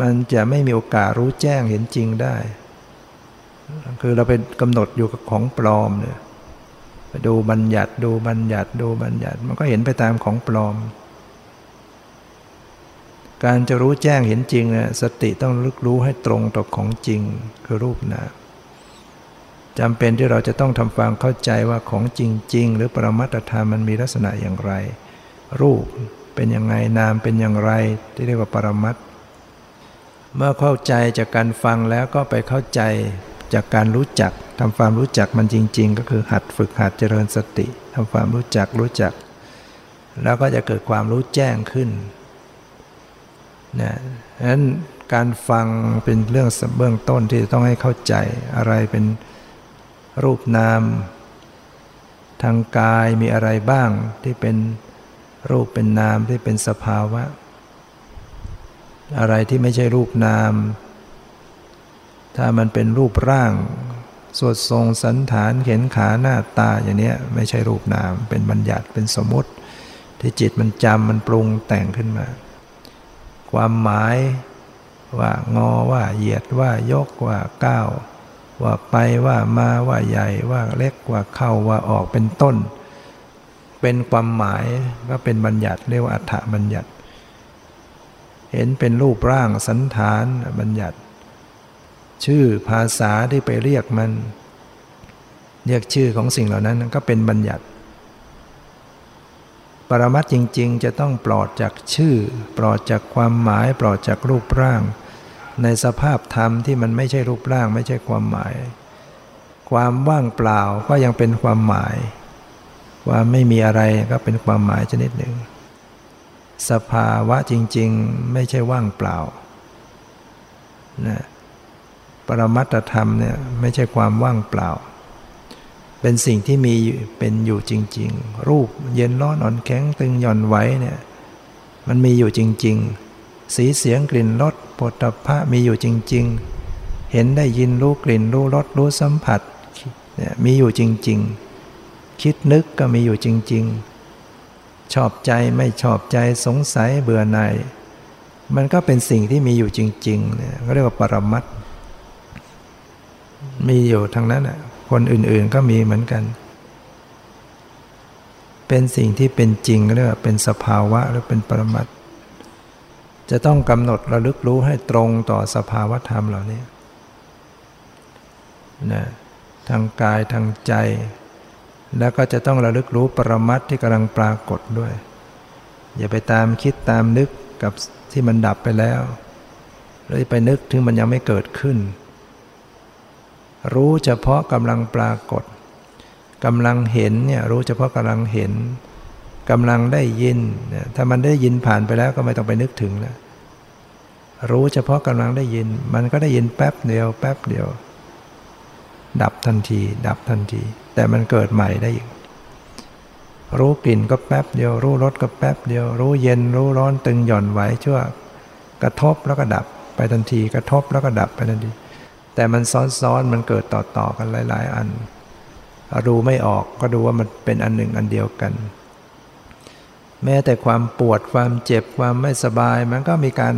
มันจะไม่มีโอกาสรู้แจ้งเห็นจริงได้ คือเราไปกำหนดอยู่กับของปลอมเนี่ย ดูบัญญัติดูบัญญัติดูบัญญัติ มันก็เห็นไปตามของปลอม การจะรู้แจ้งเห็นจริงเนี่ยสติต้องลึกรู้ให้ตรงต่อของจริงคือรูปนามจำเป็นที่เราจะต้องทำความเข้าใจว่าของจริง ๆ หรือปรมัตธรรมมันมีลักษณะอย่างไร รูปเป็นยังไงนามเป็นอย่างไร ที่เรียกว่าปรมัตเมื่อเข้าใจจากการฟังแล้วก็ไปเข้าใจ จากการรู้จักทำความรู้จักมันจริง ๆ ก็คือหัดฝึกหัดเจริญสติทำความรู้จักรู้จัก แล้วก็จะเกิดความรู้แจ้งขึ้นนะฉะนั้นการฟังเป็นเรื่องเบื้องต้นที่จะต้องให้เข้าใจอะไรเป็นรูปนาม ทางกายมีอะไรบ้างที่เป็นรูปเป็นนามที่เป็นสภาวะ อะไรที่ไม่ใช่รูปนาม ถ้ามันเป็นรูปร่าง สวดทรงสันฐานเข็นขาหน้าตาอย่างนี้ไม่ใช่รูปนาม เป็นบัญญัติเป็นสมมติ ที่จิตมันจำมันปรุงแต่งขึ้นมา ความหมายว่างอว่าเหยียดว่ายกว่าก้าวว่าไปว่ามาว่าใหญ่ว่าเล็กว่าเข้าว่าออกเป็นต้น เป็นความหมายก็เป็นบัญญัติเรียกว่าอัฏฐบัญญัติ เห็นเป็นรูปร่างสันฐานบัญญัติ ชื่อภาษาที่ไปเรียกมัน เรียกชื่อของสิ่งเหล่านั้นก็เป็นบัญญัติ ปรมัตจริง ๆ จะต้องปลอดจากชื่อ ปลอดจากความหมาย ปลอดจากรูปร่าง ในสภาพธรรมที่มันไม่ใช่รูปร่าง ไม่ใช่ความหมาย ความว่างเปล่าก็ยังเป็นความหมาย ความไม่มีอะไรก็เป็นความหมายชนิดหนึ่ง สภาวะจริง ๆ ไม่ใช่ว่างเปล่านะ รมัตธรรมเนี่ยไม่ใช่ความว่างเปล่า เป็นสิ่งที่มีเป็นอยู่จริง ๆ รูปเย็นร้อนอ่อนแข็งตึงหย่อนไหวเนี่ยมันมีอยู่จริง ๆ สีเสียงกลิ่นรสผฏฐะมีอยู่จริง ๆ เห็นได้ยินรู้กลิ่นรู้รสรู้สัมผัสเนี่ยมีอยู่จริง ๆ คิดนึกก็มีอยู่จริง ๆ ชอบใจไม่ชอบใจสงสัยเบื่อหน่ายมันก็เป็นสิ่งที่มีอยู่จริงๆเนี่ยก็เรียกว่าปรมัต มีอยู่ทั้งนั้นอะคนอื่นๆก็มีเหมือนกัน เป็นสิ่งที่เป็นจริงเรียกว่าเป็นสภาวะหรือเป็นปรมัตจะต้องกำหนดระลึกรู้ให้ตรงต่อสภาวธรรมเหล่านี้นะทางกายทางใจ แล้วก็จะต้องระลึกรู้ปรมัตที่กำลังปรากฏด้วย อย่าไปตามคิดตามนึกกับที่มันดับไปแล้ว หรือไปนึกถึงมันยังไม่เกิดขึ้น รู้เฉพาะกำลังปรากฏกำลังเห็นเนี่ยรู้เฉพาะกำลังเห็นกำลังได้ยินถ้ามันได้ยินผ่านไปแล้วก็ไม่ต้องไปนึกถึงแล้วรู้เฉพาะกำลังได้ยิน มันก็ได้ยินแป๊บเดียว แป๊บเดียว ดับทันที ดับทันที แต่มันเกิดใหม่ได้อีกรู้กลิ่นก็แป๊บเดียว รู้รสก็แป๊บเดียว รู้เย็น รู้ร้อนตึงหย่อนไหวชั่ว กระทบแล้วก็ดับไปทันที กระทบแล้วก็ดับไปทันที แต่มันซ้อนๆ มันเกิดต่อๆกันหลาย ๆ อันดูไม่ออกก็ดูว่ามันเป็นอันหนึ่งอันเดียวกัน แม้แต่ความปวดความเจ็บความไม่สบาย มันก็มีการ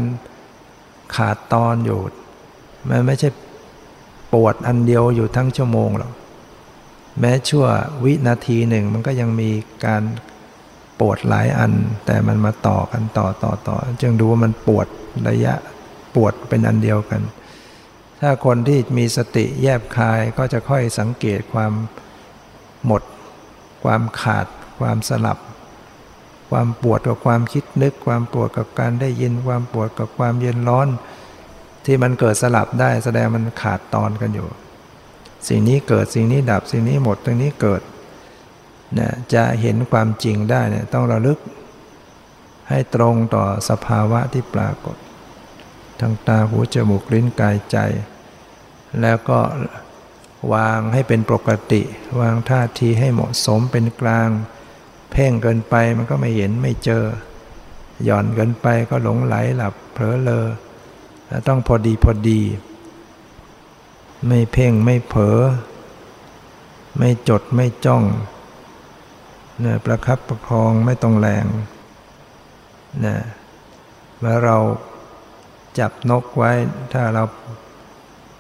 ขาดตอนอยู่ มันไม่ใช่ปวดอันเดียวอยู่ทั้งชั่วโมงหรอก แม้ชั่ววินาทีหนึ่งมันก็ยังมีการปวดหลายอัน แต่มันมาต่อกันต่อต่อต่อ จึงดูว่ามันปวดระยะปวดเป็นอันเดียวกัน ถ้าคนที่มีสติแยบคายก็จะค่อยสังเกตความหมด ความขาด ความสลับ ความปวดกับความคิดนึก ความปวดกับการได้ยิน ความปวดกับความเย็นร้อน ที่มันเกิดสลับได้แสดงมันขาดตอนกันอยู่ สิ่งนี้เกิดสิ่งนี้ดับสิ่งนี้หมดตรงนี้เกิดเนี่ยจะเห็นความจริงได้เนี่ยต้องระลึกให้ตรงต่อสภาวะที่ปรากฏ ทางตาหูจมูกลิ้นกายใจ แล้วก็วางให้เป็นปกติ วางท่าทีให้เหมาะสมเป็นกลาง เพ่งเกินไปมันก็ไม่เห็นไม่เจอ หย่อนเกินไปก็หลงไหลหลับเผลอเลอต้องพอดีพอดี ไม่เพ่งไม่เผลอไม่จดไม่จ้องนี่ประคับประคองไม่ต้องแรงนะเมื่อเรา จับนกไว้ ถ้าเรา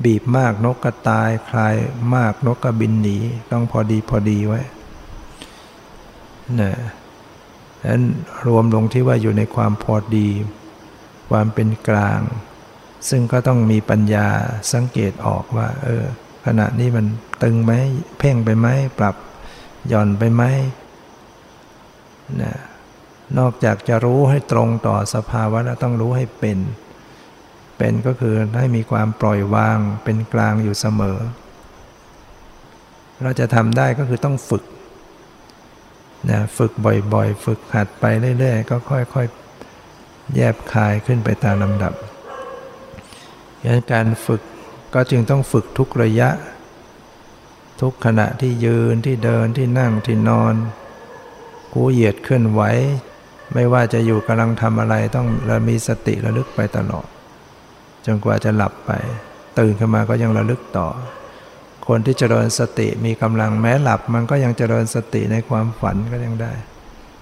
บีบมากนกก็ตาย คลายมากนกก็บินหนี ต้องพอดีพอดีไว้นะนั้นรวมลงที่ว่าอยู่ในความพอดี ความเป็นกลาง ซึ่งก็ต้องมีปัญญาสังเกตออกว่า เออ ขณะนี้มันตึงไหมเพ่งไปไหมปรับหย่อนไปไหมนะนอกจากจะรู้ให้ตรงต่อสภาวะแล้วต้องรู้ให้เป็น เป็นก็คือให้มีความปล่อยวางเป็นกลางอยู่เสมอ เราจะทำได้ก็คือต้องฝึกนะฝึกบ่อยๆ ฝึกหัดไปเรื่อยๆ ก็ค่อยๆ แยบคายขึ้นไปตามลำดับดังนั้นการฝึกก็จึงต้องฝึกทุกระยะ ทุกขณะที่ยืนที่เดินที่นั่งที่นอนกูเหยียดเคลื่อนไหว ไม่ว่าจะอยู่กำลังทำอะไรต้องระมีสติระลึกไปตลอด จนกว่าจะหลับไป ตื่นขึ้นมาก็ยังระลึกต่อ คนที่เจริญสติมีกำลังแม้หลับ มันก็ยังเจริญสติในความฝันก็ยังได้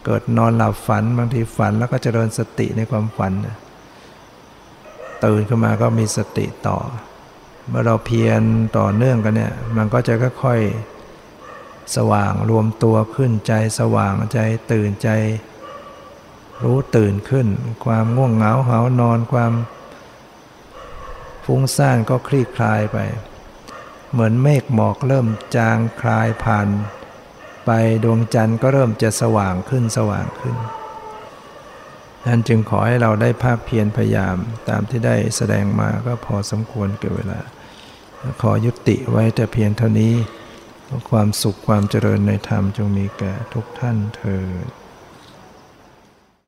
เกิดนอนหลับฝันบางทีฝันแล้วก็เจริญสติในความฝัน ตื่นขึ้นมาก็มีสติต่อ เมื่อเราเพียรต่อเนื่องกันเนี่ยมันก็จะค่อยๆสว่างรวมตัวขึ้นใจสว่างใจตื่นใจรู้ตื่นขึ้น ความง่วงเหงาเหานอนความ ฟุ้งซ่านก็คลี่คลายไป เหมือนเมฆหมอกเริ่มจางคลายผ่าน ไปดวงจันทร์ก็เริ่มจะสว่างขึ้นสว่างขึ้นนั้นจึงขอให้เราได้ภาพเพียรพยายามตามที่ได้แสดงมาก็พอสมควรเกิดเวลา ขอยุติไว้แต่เพียงเท่านี้ ความสุขความเจริญในธรรมจงมีแก่ทุกท่านเถิด